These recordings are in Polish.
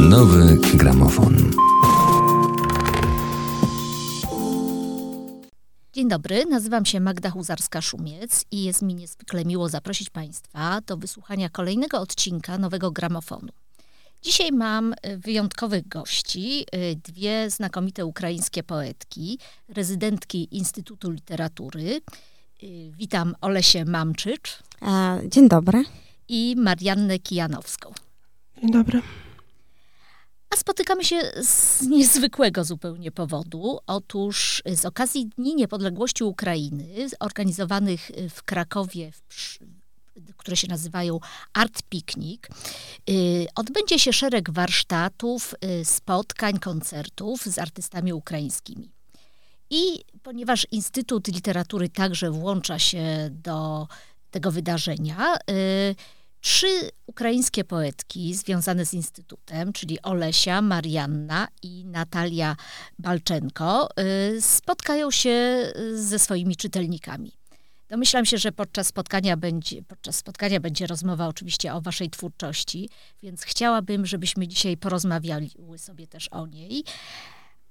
Nowy gramofon. Dzień dobry, nazywam się Magda Huzarska-Szumiec i jest mi niezwykle miło zaprosić Państwa do wysłuchania kolejnego odcinka Nowego Gramofonu. Dzisiaj mam y, wyjątkowych gości, y, dwie znakomite ukraińskie poetki, rezydentki Instytutu Literatury. Y, witam Olesię Mamczycz. Dzień dobry. I Mariannę Kijanowską. Dzień dobry. A spotykamy się z niezwykłego zupełnie powodu. Otóż z okazji Dni Niepodległości Ukrainy, organizowanych w Krakowie, w, które się nazywają Art Picnic, y, odbędzie się szereg warsztatów, y, spotkań, koncertów z artystami ukraińskimi. I ponieważ Instytut Literatury także włącza się do tego wydarzenia, y, Trzy ukraińskie poetki związane z Instytutem, czyli Olesia, Marianna i Natalia Balczenko, y, spotkają się ze swoimi czytelnikami. Domyślam się, że podczas spotkania, będzie, podczas spotkania będzie rozmowa oczywiście o waszej twórczości, więc chciałabym, żebyśmy dzisiaj porozmawiali sobie też o niej,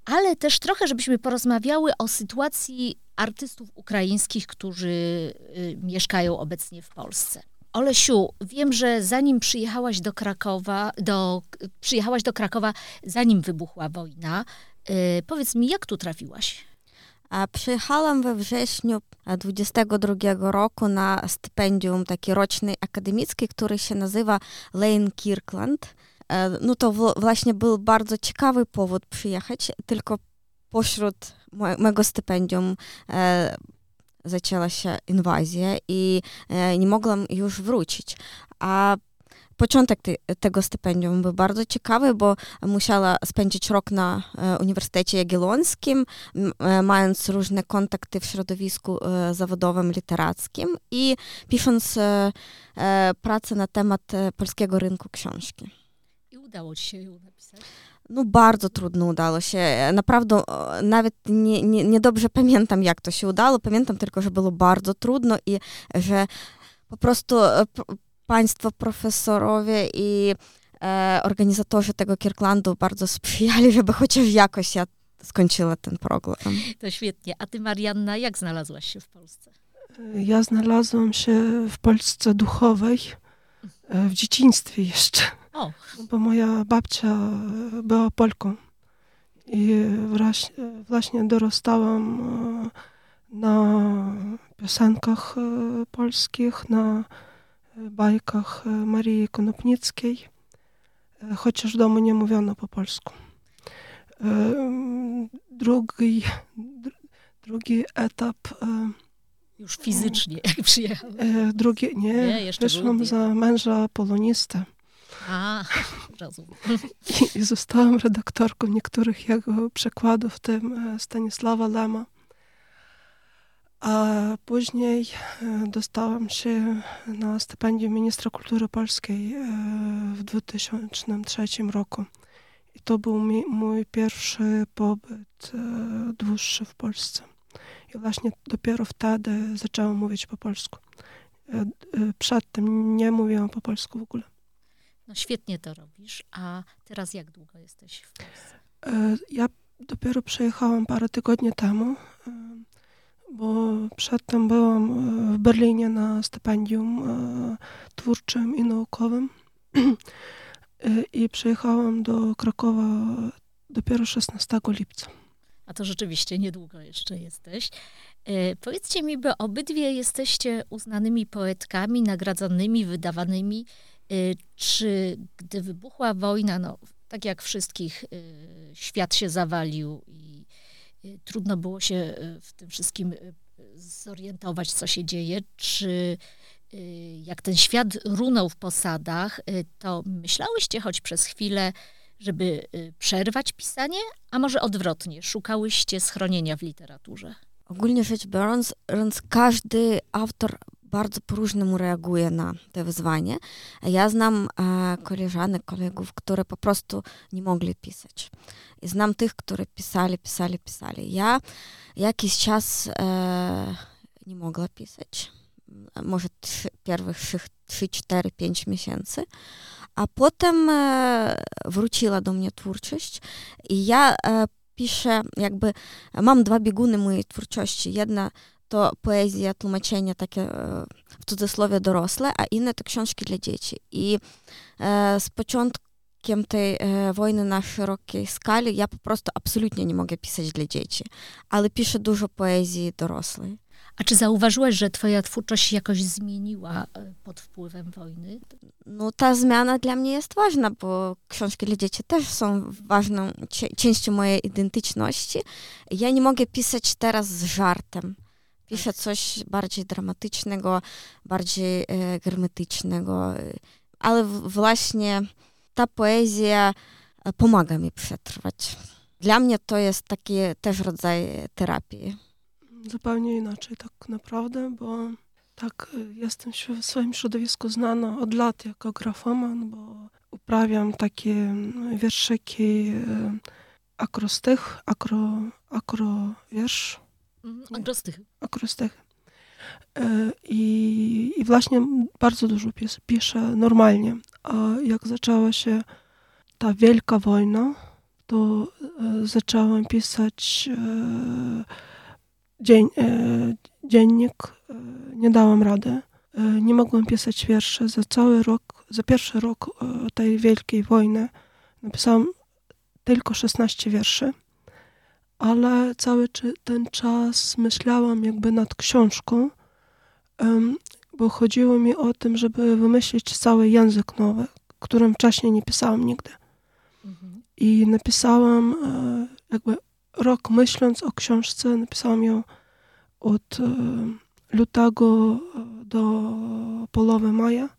ale też trochę, żebyśmy porozmawiały o sytuacji artystów ukraińskich, którzy y, mieszkają obecnie w Polsce. Olesiu, wiem, że zanim przyjechałaś do Krakowa, do, przyjechałaś do Krakowa, zanim wybuchła wojna, yy, powiedz mi, jak tu trafiłaś? Przyjechałam we wrześniu 22 roku na stypendium takie rocznej akademickie, który się nazywa Lane Kirkland. No to właśnie był bardzo ciekawy powód przyjechać, tylko pośród mojego stypendium zaczęła się inwazja i nie mogłam już wrócić. A początek te, tego stypendium był bardzo ciekawy, bo musiała spędzić rok na Uniwersytecie Jagiellońskim, mając różne kontakty w środowisku zawodowym, literackim i pisząc pracę na temat polskiego rynku książki. I udało ci się ją napisać? No bardzo trudno udało się. Naprawdę nawet nie, nie, nie dobrze pamiętam, jak to się udało. Pamiętam tylko, że było bardzo trudno i że po prostu państwo profesorowie i e, organizatorzy tego Kirklandu bardzo sprzyjali, żeby chociaż jakoś ja skończyła ten program. To świetnie. A ty, Marianna, jak znalazłaś się w Polsce? Ja znalazłam się w Polsce duchowej, w dzieciństwie jeszcze. O. Bo moja babcia była Polką. I właśnie, dorastałam na piosenkach polskich, na bajkach Marii Konopnickiej, chociaż w domu nie mówiono po polsku. Drugi, drugi etap. Już fizycznie, jak przyjechałam. Drugi, nie, nie jeszcze wyszłam za męża polonistę. A, rozumiem. I, I zostałam redaktorką niektórych jego przekładów, w tym Stanisława Lema. A później dostałam się na stypendium ministra kultury polskiej w 2003 roku. I to był mi, mój pierwszy pobyt dłuższy w Polsce. I właśnie dopiero wtedy zaczęłam mówić po polsku. Przedtem nie mówiłam po polsku w ogóle. No świetnie to robisz. A teraz jak długo jesteś w Polsce? Ja dopiero przyjechałam parę tygodni temu bo przedtem byłam w Berlinie na stypendium twórczym i naukowym i przyjechałam do Krakowa dopiero 16 lipca. A to rzeczywiście niedługo jeszcze jesteś. E, powiedzcie mi, bo obydwie jesteście uznanymi poetkami, nagradzanymi, wydawanymi. E, czy gdy wybuchła wojna, no tak jak wszystkich, e, świat się zawalił i Y, trudno było się y, w tym wszystkim y, zorientować, co się dzieje, czy jak ten świat runął w posadach, to myślałyście choć przez chwilę, żeby przerwać pisanie, a może odwrotnie, szukałyście schronienia w literaturze? Ogólnie rzecz biorąc, każdy autor bardzo po-różnemu reaguje na to wyzwanie. Ja znam e, koleżanek, kolegów, które po prostu nie mogli pisać. I znam tych, które pisali, pisali, pisali. Ja jakiś czas e, nie mogła pisać. Może trzy, pierwszych 3, 4, 5 miesięcy. A potem wróciła do mnie twórczość i ja piszę, jakby mam dwa bieguny mojej twórczości. Jedna to poezja, tłumaczenia takie w cudzysłowie dorosłe, a inne to książki dla dzieci. I z początkiem tej wojny na szerokiej skali ja po prostu absolutnie nie mogę pisać dla dzieci, ale piszę dużo poezji dorosłej. A czy zauważyłaś, że twoja twórczość się jakoś zmieniła pod wpływem wojny? No ta zmiana dla mnie jest ważna, bo książki dla dzieci też są ważną częścią mojej identyczności. Ja nie mogę pisać teraz z żartem. Piszę coś bardziej dramatycznego, bardziej e, hermetycznego, ale właśnie ta poezja pomaga mi przetrwać. Dla mnie to jest taki też rodzaj terapii. Zupełnie inaczej tak naprawdę, bo tak jestem w swoim środowisku znana od lat jako grafoman, bo uprawiam takie wierszyki akrostych, akro, akrowiersz. Akrostych. Akrostych. I, I właśnie bardzo dużo pis, piszę normalnie. A jak zaczęła się ta wielka wojna, to zaczęłam pisać dzień, dziennik. Nie dałam rady. Nie mogłam pisać wierszy. Za cały rok, za pierwszy rok tej wielkiej wojny napisałam tylko 16 wierszy ale cały ten czas myślałam jakby nad książką, bo chodziło mi o tym, żeby wymyślić cały język nowy, którym wcześniej nie pisałam nigdy. Mhm. I napisałam e, jakby rok myśląc o książce, napisałam ją od e, lutego e, do połowy maja.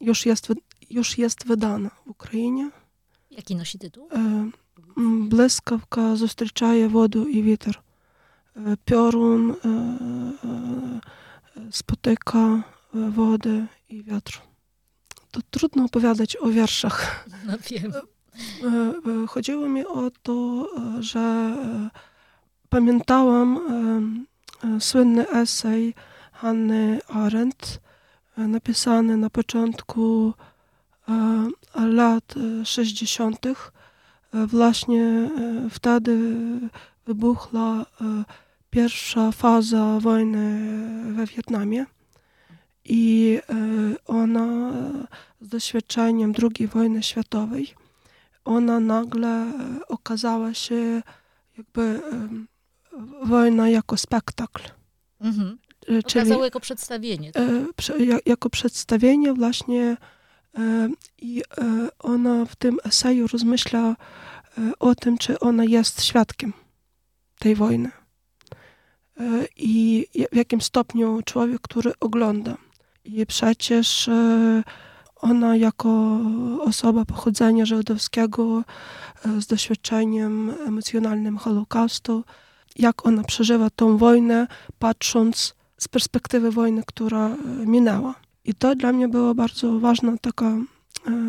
Już jest, już jest wydana w Ukrainie. Jaki nosi tytuł? Блискавка зустрічає воду і вітер. Piorun spotyka wodę i wiatr. To trudno opowiadać o wierszach. No wiem. Chodziło mi o to, że pamiętałam słynny esej Hanny Arendt, napisany na początku lat 60 właśnie wtedy wybuchła pierwsza faza wojny we Wietnamie i ona z doświadczeniem II wojny światowej, ona nagle okazała się jakby wojna jako spektakl. Mhm. Czyli, jako przedstawienie. Tak? Jako przedstawienie właśnie i ona w tym eseju rozmyśla o tym, czy ona jest świadkiem tej wojny. I w jakim stopniu człowiek, który ogląda. I przecież ona jako osoba pochodzenia żydowskiego z doświadczeniem emocjonalnym Holokaustu, jak ona przeżywa tą wojnę, patrząc z perspektywy wojny, która minęła. I to dla mnie była bardzo ważna taka e,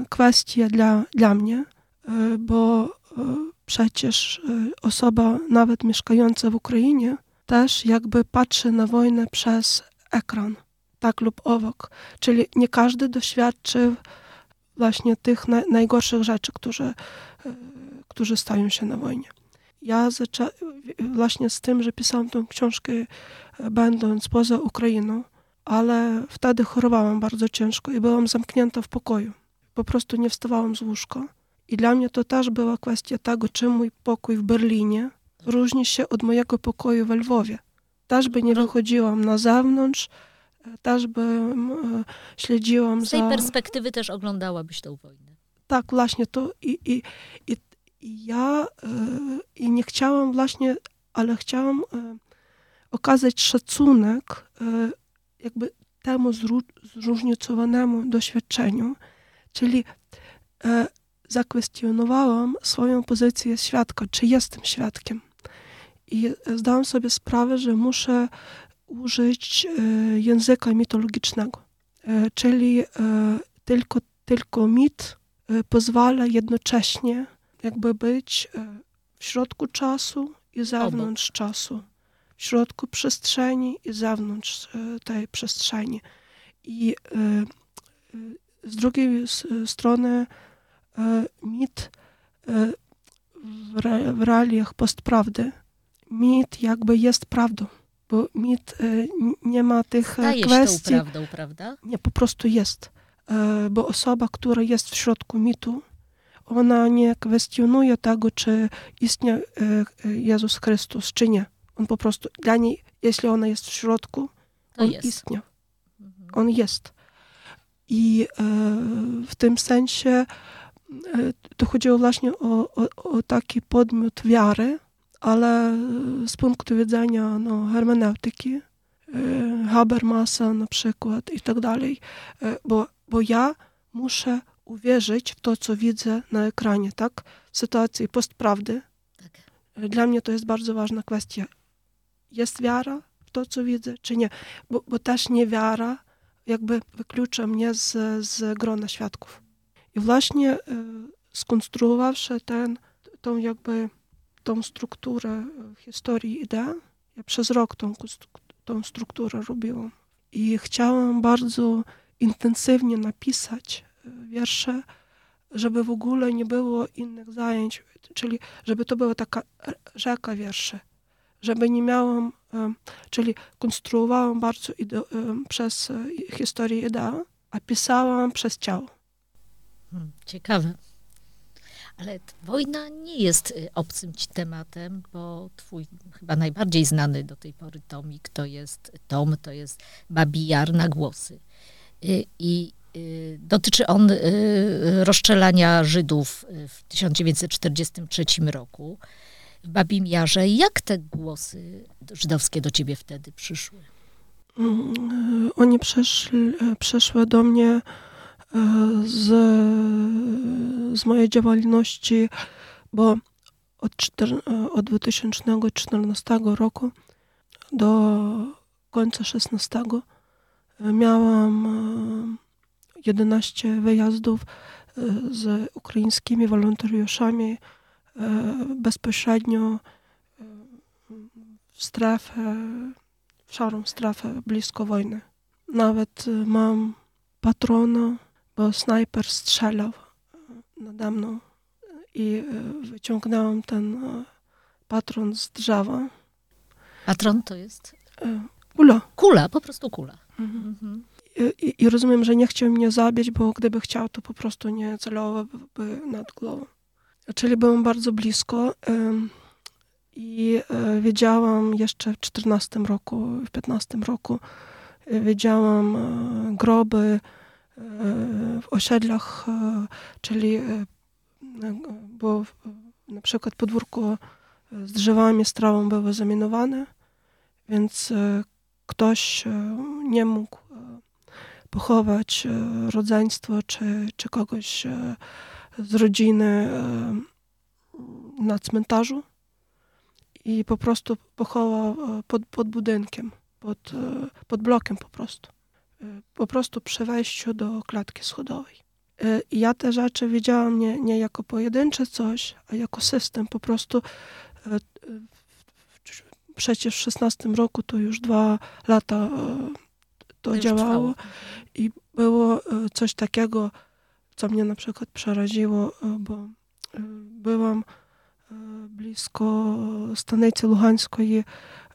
kwestia dla, dla mnie, e, bo e, przecież osoba nawet mieszkająca w Ukrainie też jakby patrzy na wojnę przez ekran, tak lub owok. Czyli nie każdy doświadczy właśnie tych na, najgorszych rzeczy, które, którzy stają się na wojnie. Ja właśnie z tym, że pisałam tę książkę będąc poza Ukrainą, ale wtedy chorowałam bardzo ciężko i byłam zamknięta w pokoju. Po prostu nie wstawałam z łóżka. I dla mnie to też była kwestia tego, czy mój pokój w Berlinie różni się od mojego pokoju w Lwowie. Też by nie wychodziłam na zewnątrz, też by e, śledziłam Z tej za... perspektywy też oglądałabyś tę wojnę. Tak, właśnie to i, i, i, i ja e, i nie chciałam właśnie, ale chciałam e, okazać szacunek jakby temu zróżnicowanemu doświadczeniu, czyli e, zakwestionowałam swoją pozycję świadka, czy jestem świadkiem. I zdałam sobie sprawę, że muszę użyć e, języka mitologicznego, e, czyli e, tylko, tylko mit e, pozwala jednocześnie jakby być e, w środku czasu i zewnątrz czasu w środku przestrzeni i zewnątrz e, tej przestrzeni. I e, z drugiej strony mit w, re, w realiach postprawdy, mit jakby jest prawdą, bo mit nie ma tych Staje kwestii. Tą prawdą, prawda? Nie, po prostu jest. Bo osoba, która jest w środku mitu, ona nie kwestionuje tego, czy istnieje Jezus Chrystus, czy nie. On po prostu, dla niej, jeśli ona jest w środku, to on jest. istnieje. Mhm. On jest. I e, w tym sensie e, to chodziło właśnie o, o, o taki podmiot wiary, ale z punktu widzenia no, hermeneutyki, e, Habermasa na przykład i tak dalej, e, bo, bo ja muszę uwierzyć w to, co widzę na ekranie, tak? W sytuacji postprawdy. Tak. Dla mnie to jest bardzo ważna kwestia. Jest wiara w to, co widzę, czy nie? Bo, bo też niewiara jakby wyklucza mnie z, z grona świadków. I właśnie e, skonstruowawszy ten, tą jakby tą strukturę historii idea, ja przez rok tą, tą strukturę robiłam. I chciałam bardzo intensywnie napisać wiersze, żeby w ogóle nie było innych zajęć, czyli żeby to była taka rzeka wierszy, żeby nie miałam, czyli konstruowałam bardzo ide, przez historię idea, a pisałam przez ciało. Hmm, ciekawe. Ale wojna nie jest obcym ci tematem, bo twój chyba najbardziej znany do tej pory tomik to jest tom, to jest Babijar na głosy. I dotyczy on rozstrzelania Żydów w 1943 roku Babim Jarze. Jak te głosy żydowskie do ciebie wtedy przyszły? Oni przyszli, przyszły do mnie z, z mojej działalności, bo od, od 2014 roku do końca 2016 miałam 11 wyjazdów z ukraińskimi wolontariuszami bezpośrednio w strefę, w szarą strefę blisko wojny. Nawet mam patrona, bo snajper strzelał nade mną i wyciągnęłam ten patron z drzewa. Patron to jest? Kula. Kula, po prostu kula. Mhm. I, I, rozumiem, że nie chciał mnie zabić, bo gdyby chciał, to po prostu nie celowałby nad głową. Czyli byłem bardzo blisko i wiedziałam jeszcze w 14 roku, w 15 roku, wiedziałam groby w osiedlach, czyli bo na przykład podwórko z drzewami, z trawą były zaminowane, więc ktoś nie mógł pochować rodzeństwo czy, czy kogoś z rodziny na cmentarzu i po prostu pochował pod, pod budynkiem, pod, pod blokiem po prostu. Po prostu przy wejściu do klatki schodowej. I ja te rzeczy widziałam nie, nie jako pojedyncze coś, a jako system. Po prostu przecież w 16 roku to już dwa lata to, to działało i było coś takiego, co mnie na przykład przeraziło, bo byłam blisko stanicy luhańskiej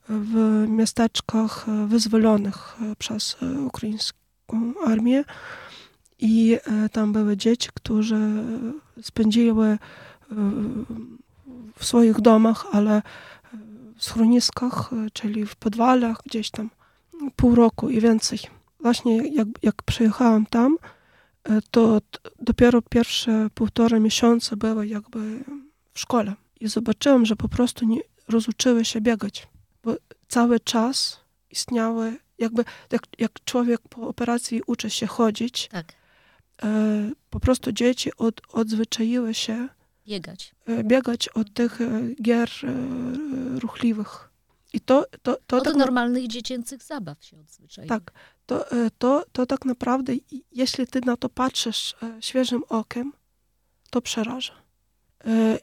w miasteczkach wyzwolonych przez ukraińską armię i tam były dzieci, które spędziły w swoich domach, ale w schroniskach, czyli w podwalach, gdzieś tam pół roku i więcej. Właśnie jak, jak przyjechałam tam, to dopiero pierwsze półtora miesiąca były jakby w szkole. I zobaczyłam, że po prostu nie rozuczyły się biegać, bo cały czas istniały, jakby jak, jak człowiek po operacji uczy się chodzić, tak. po prostu dzieci od, odzwyczaiły się biegać. biegać od tych gier ruchliwych. I to, to, to od tak normalnych dziecięcych zabaw się odzwyczaiły. Tak. To, to, to tak naprawdę, jeśli ty na to patrzysz świeżym okiem, to przeraża.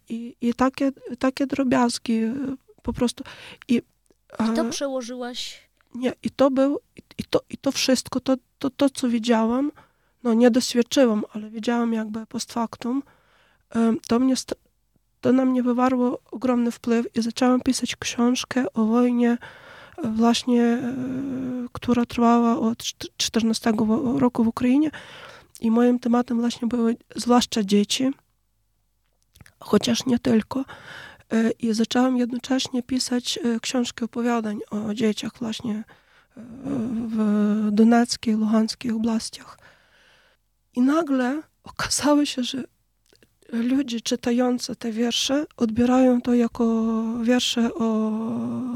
I, i takie, takie drobiazgi po prostu. I, I to przełożyłaś? Nie, i to był, i to, i to wszystko, to, to, to co widziałam, no nie doświadczyłam, ale widziałam jakby post factum, to, mnie, to na mnie wywarło ogromny wpływ i zaczęłam pisać książkę o wojnie właśnie, która trwała od 14 roku w Ukrainie i moim tematem właśnie były zwłaszcza dzieci, chociaż nie tylko. I zaczęłam jednocześnie pisać książki opowiadań o dzieciach właśnie w Doneckiej, Luhanskiej oblastiach. I nagle okazało się, że ludzie czytający te wiersze odbierają to jako wiersze o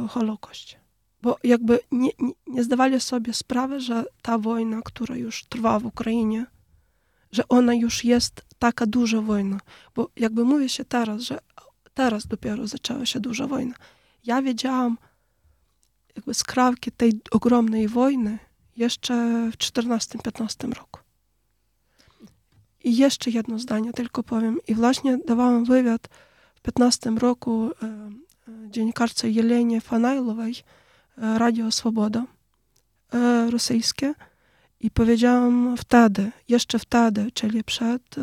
Holokauście. Bo jakby nie, nie, zdawali sobie sprawy, że ta wojna, która już trwa w Ukrainie, że ona już jest taka duża wojna. Bo jakby mówi się teraz, że teraz dopiero zaczęła się duża wojna. Ja wiedziałam jakby skrawki tej ogromnej wojny jeszcze w 14-15 roku. I jeszcze jedno zdanie tylko powiem. I właśnie dawałam wywiad w 15 roku e, dziennikarce Jelenie Fanajlowej, Radio Swoboda rosyjskie. I powiedziałam wtedy, jeszcze wtedy, czyli przed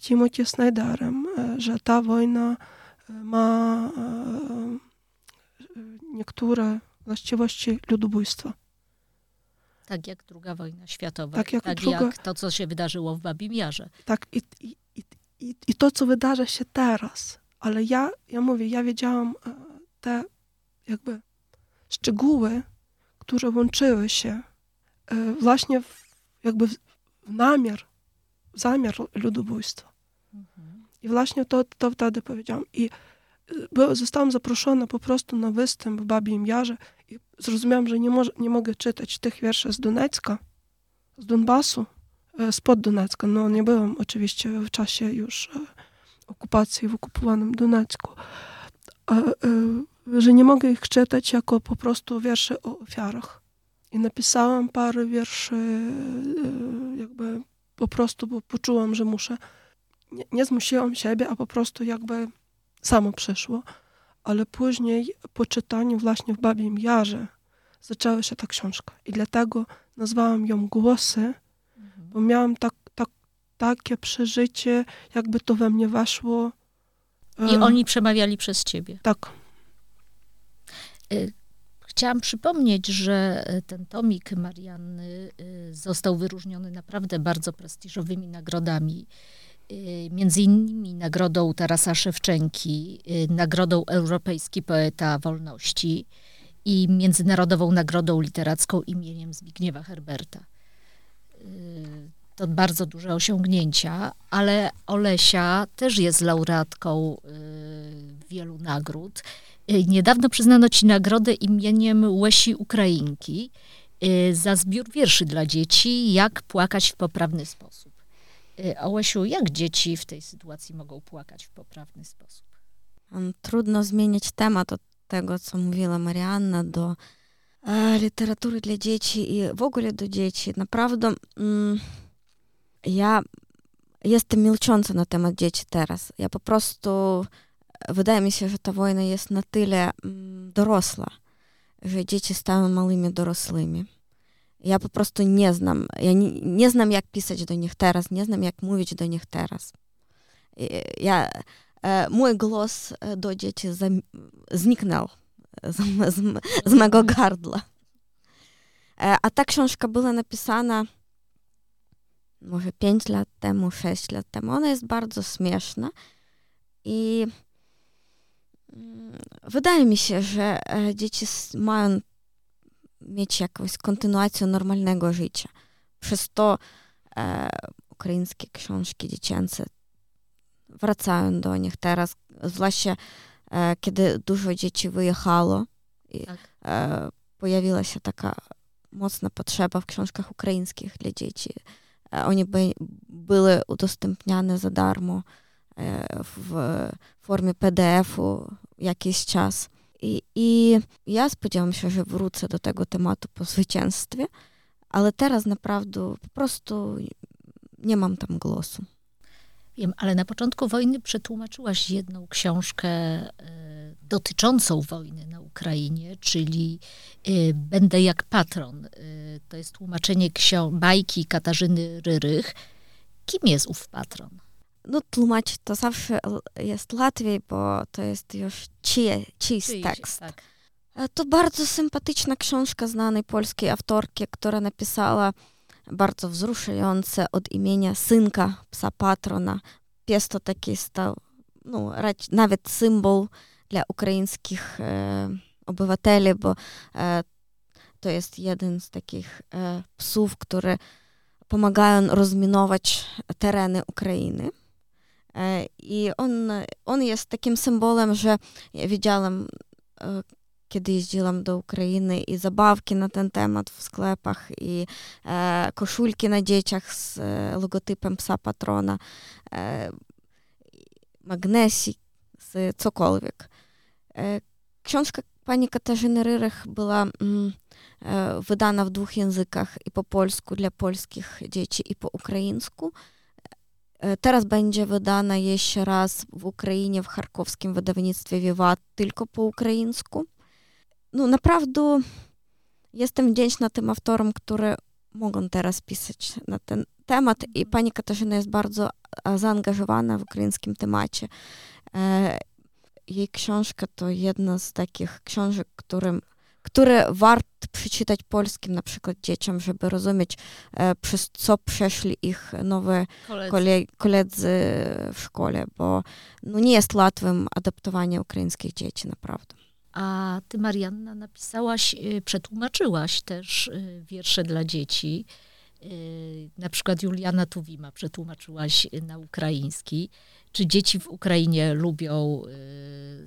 Timothy Snyderem, że ta wojna ma niektóre właściwości ludobójstwa. Tak jak druga wojna światowa. Tak jak, tak druga... jak to, co się wydarzyło w Babim Jarze. Tak i, i, i, i to, co wydarza się teraz. Ale ja, ja mówię, ja wiedziałam e, te jakby szczegóły, które łączyły się e, właśnie w, jakby w namiar, w zamiar ludobójstwa. Mhm. I właśnie to, to wtedy powiedziałam. I e, zostałam zaproszona po prostu na występ w Babim Jarze i zrozumiałam, że nie, może, nie mogę czytać tych wierszy z Donecka, z Donbasu, spod Donecka. No nie byłam oczywiście w czasie już okupacji w okupowanym Donecku. Że nie mogę ich czytać jako po prostu wiersze o ofiarach. I napisałam parę wierszy, jakby po prostu, bo poczułam, że muszę. Nie, nie zmusiłam siebie, a po prostu jakby samo przyszło ale później po czytaniu właśnie w Babim Jarze zaczęła się ta książka. I dlatego nazwałam ją Głosy, mhm. bo miałam tak, tak, takie przeżycie, jakby to we mnie weszło. I oni przemawiali przez ciebie. Tak. Y, chciałam przypomnieć, że y, ten tomik Marianny y, został wyróżniony naprawdę bardzo prestiżowymi nagrodami. Między innymi nagrodą Tarasa Szewczenki, nagrodą Europejski Poeta Wolności i Międzynarodową Nagrodą Literacką imieniem Zbigniewa Herberta. To bardzo duże osiągnięcia, ale Olesia też jest laureatką wielu nagród. Niedawno przyznano ci nagrodę imieniem Łesi Ukrainki za zbiór wierszy dla dzieci, jak płakać w poprawny sposób. Y, Ołesiu, jak dzieci w tej sytuacji mogą płakać w poprawny sposób? Trudno zmienić temat od tego, co mówiła Marianna, do e, literatury dla dzieci i w ogóle do dzieci. Naprawdę mm, ja jestem milcząca na temat dzieci teraz. Ja po prostu, wydaje mi się, że ta wojna jest na tyle mm, dorosła, że dzieci stają małymi dorosłymi. Ja po prostu nie znam. Ja nie, nie znam, jak pisać do nich teraz, nie znam, jak mówić do nich teraz. Ja, mój głos do dzieci zniknął z, z, z mego gardła. A ta książka była napisana może 5 lat temu, 6 lat temu. Ona jest bardzo śmieszna i wydaje mi się, że dzieci mają mieć jakąś kontynuację normalnego życia. Przez to e, ukraińskie książki dziecięce wracają do nich teraz, zwłaszcza e, kiedy dużo dzieci wyjechało i tak. e, pojawiła się taka mocna potrzeba w książkach ukraińskich dla dzieci. E, oni by, były udostępniane za darmo e, w formie PDF-u jakiś czas. I, I ja spodziewam się, że wrócę do tego tematu po zwycięstwie, ale teraz naprawdę po prostu nie mam tam głosu. Wiem, ale na początku wojny przetłumaczyłaś jedną książkę dotyczącą wojny na Ukrainie, czyli y, Będę jak patron. To jest tłumaczenie bajki Katarzyny Ryrych. Kim jest ów patron? No tłumaczyć to zawsze jest łatwiej, bo to jest już czyje, czyjś tekst. Tak. To bardzo sympatyczna książka znanej polskiej autorki, która napisała bardzo wzruszające od imienia synka psa patrona. Pies to taki stał, no, nawet symbol dla ukraińskich e, obywateli, bo e, to jest jeden z takich e, psów, które pomagają rozminować tereny Ukrainy. E, I on, on jest takim symbolem, że ja widziałam, e, kiedy jeździłam do Ukrainy, i zabawki na ten temat w sklepach, i e, koszulki na dzieciach z logotypem psa patrona, magnesik, cokolwiek. Książka pani Katarzyny Ryrych była mm, wydana w dwóch językach, i po polsku dla polskich dzieci, i po ukraińsku. Teraz będzie wydana jeszcze raz w Ukrainie w charkowskim wydawnictwie Wiwat tylko po ukraińsku. No naprawdę jestem wdzięczna tym autorom, które mogą teraz pisać na ten temat i pani Katarzyna jest bardzo zaangażowana w ukraińskim temacie. Jej książka to jedna z takich książek, którym które warto przeczytać polskim na przykład dzieciom, żeby rozumieć, e, przez co przeszli ich nowe koledzy. koledzy w szkole, bo no, nie jest łatwym adaptowanie ukraińskich dzieci, naprawdę. A ty, Marianna, napisałaś, e, przetłumaczyłaś też e, wiersze dla dzieci. Na przykład Juliana Tuwima przetłumaczyłaś na ukraiński. Czy dzieci w Ukrainie lubią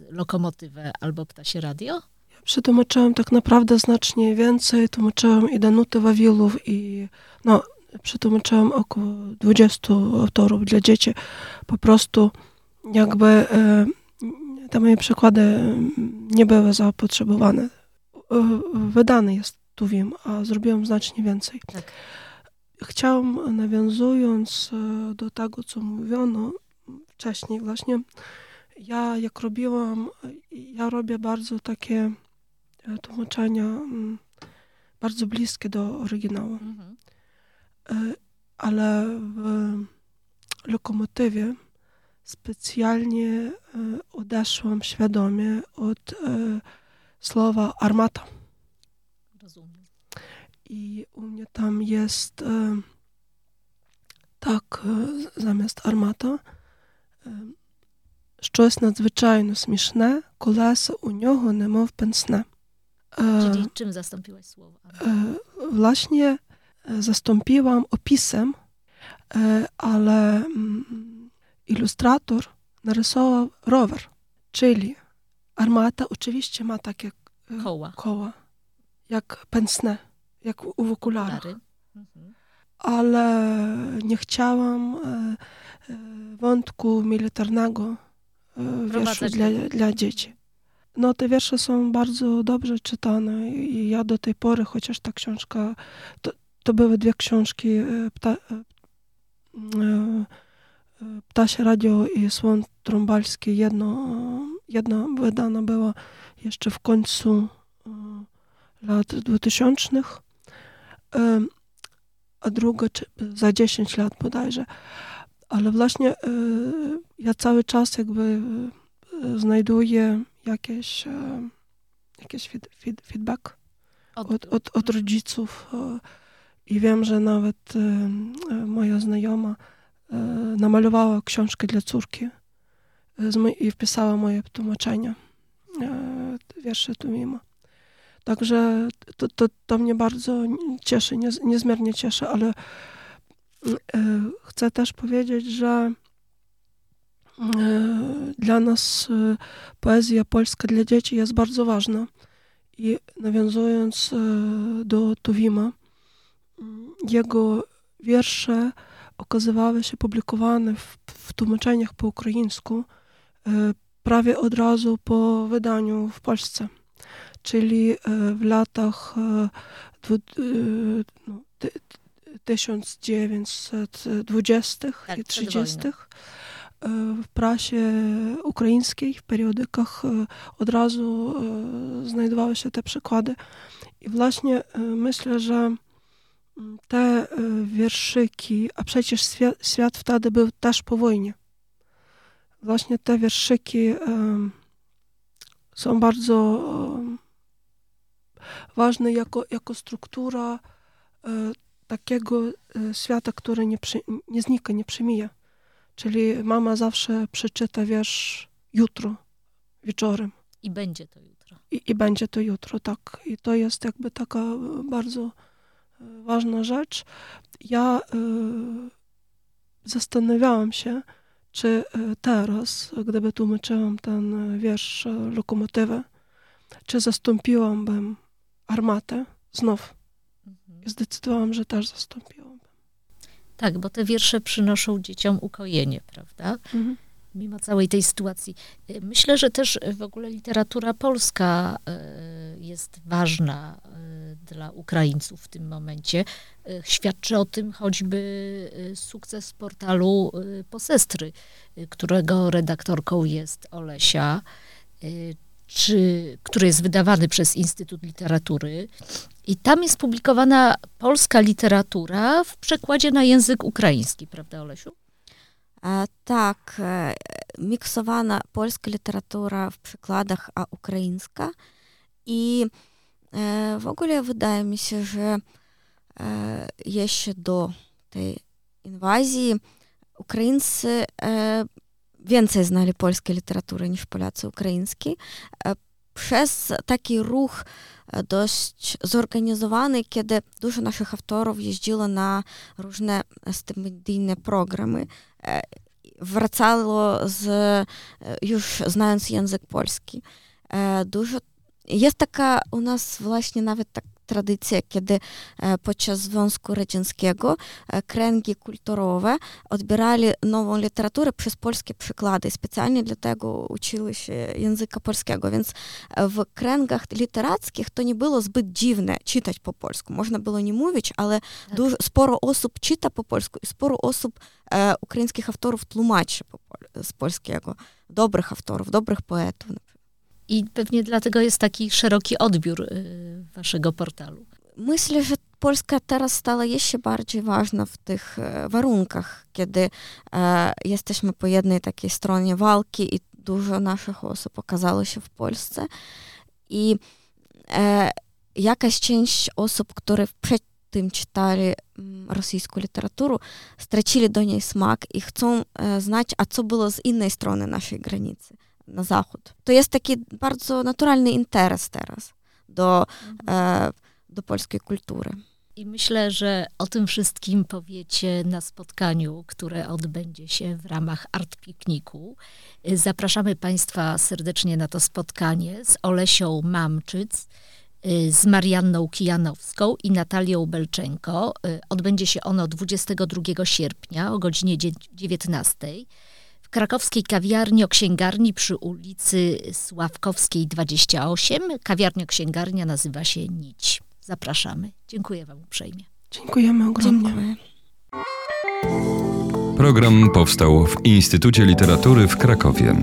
lokomotywę albo ptasie radio? Przetłumaczyłam tak naprawdę znacznie więcej. Tłumaczyłam i Danutę Wawilów, i no, przetłumaczyłam około 20 autorów dla dzieci. Po prostu jakby e, te moje przykłady nie były zapotrzebowane. E, wydany jest tu wiem, a zrobiłam znacznie więcej. Tak. Chciałam, nawiązując e, do tego, co mówiono wcześniej właśnie, ja jak robiłam, ja robię bardzo takie tłumaczenia mm, bardzo bliskie do oryginału. Mhm. E, ale w lokomotywie specjalnie e, odeszłam świadomie od e, słowa armata. Rozumiem. I u mnie tam jest tak zamiast armata щось надзвичайно смішне, колеса у нього немов пенсне. Czyli czym zastąpiłaś słowo? Właśnie zastąpiłam opisem, ale ilustrator narysował rower, czyli armata oczywiście ma takie koła, koła jak pensne, jak w okularach. Mhm. Ale nie chciałam wątku militarnego wierszu dla, dla dzieci. No te wiersze są bardzo dobrze czytane i ja do tej pory, chociaż ta książka, to, to były dwie książki, e, Pta, e, e, Ptasie Radio i Słon Trąbalski. Jedno, jedna wydana była jeszcze w końcu lat 2000, a druga za 10 lat bodajże. Ale właśnie ja cały czas jakby znajduję jakieś, e, jakieś feed, feed, feedback od, od, od, od rodziców. E, I wiem, że nawet e, moja znajoma namalowała książkę dla córki i wpisała moje tłumaczenia wierszy Tumima. Także to, to, to mnie bardzo cieszy, niezmiernie cieszy, ale chcę też powiedzieć, że dla nas poezja polska dla dzieci jest bardzo ważna. I nawiązując do Tuwima, jego wiersze okazywały się publikowane w, w tłumaczeniach po ukraińsku prawie od razu po wydaniu w Polsce. Czyli w latach 1920 i 30 w prasie ukraińskiej, w periodykach od razu znajdowały się te przykłady. I właśnie myślę, że te wierszyki, a przecież świat wtedy był też po wojnie. Właśnie te wierszyki są bardzo ważne jako, jako struktura takiego świata, który nie, przy, nie znika, nie przemija. Czyli mama zawsze przeczyta wiersz jutro, wieczorem. I będzie to jutro. I, I, będzie to jutro, tak. I to jest jakby taka bardzo ważna rzecz. Ja y, zastanawiałam się, czy teraz, gdyby tłumaczyłam ten wiersz Lokomotywę, czy zastąpiłabym armatę znów. Mhm. Zdecydowałam, że też zastąpiłam. Tak, bo te wiersze przynoszą dzieciom ukojenie, prawda? Mhm. Mimo całej tej sytuacji. Y, myślę, że też w ogóle literatura polska y, jest ważna y, dla Ukraińców w tym momencie. Świadczy o tym choćby sukces portalu Posestry, którego redaktorką jest Olesia, czy, który jest wydawany przez Instytut Literatury. I tam jest publikowana polska literatura w przekładzie na język ukraiński, prawda, Olesiu? E, tak, e, miksowana polska literatura w przykładach, a ukraińska. I e, w ogóle wydaje mi się, że e, jeszcze do tej inwazji Ukraińcy e, więcej znali polskiej literatury niż Polacy ukraiński. E, przez taki ruch dość zorganizowany, kiedy dużo naszych autorów jeździło na różne stypendyjne programy. Wracało z, już znając język polski. Dużo jest taka u nas właśnie nawet tak tradycja, kiedy podczas Związku Radzieckiego kręgi kulturowe odbierali nową literaturę przez polskie przykłady. Specjalnie dlatego uczyły się języka polskiego, więc w kręgach literackich to nie było zbyt dziwne czytać po polsku. Można było nie mówić, ale tak. dużo, sporo osób czyta po polsku i sporo osób e, ukraińskich autorów tłumaczy po, z polskiego. Dobrych autorów, dobrych poetów. I pewnie dlatego jest taki szeroki odbiór y, waszego portalu. Myślę, że Polska teraz stała jeszcze bardziej ważna w tych e, warunkach, kiedy e, jesteśmy po jednej takiej stronie walki i dużo naszych osób okazało się w Polsce. I e, jakaś część osób, które przed tym czytali rosyjską literaturę, stracili do niej smak i chcą e, znać, a co było z innej strony naszej granicy na zachód. To jest taki bardzo naturalny interes teraz do, mhm. e, do polskiej kultury. I myślę, że o tym wszystkim powiecie na spotkaniu, które odbędzie się w ramach Art Pikniku. Zapraszamy Państwa serdecznie na to spotkanie z Olesią Mamczyc, z Marianną Kijanowską i Natalią Belczenko. Odbędzie się ono 22 sierpnia o godzinie 19 krakowskiej kawiarni o księgarni przy ulicy Sławkowskiej 28. Kawiarnia księgarnia nazywa się Nić. Zapraszamy. Dziękuję Wam uprzejmie. Dziękujemy ogromnie. Dziękuję. Program powstał w Instytucie Literatury w Krakowie.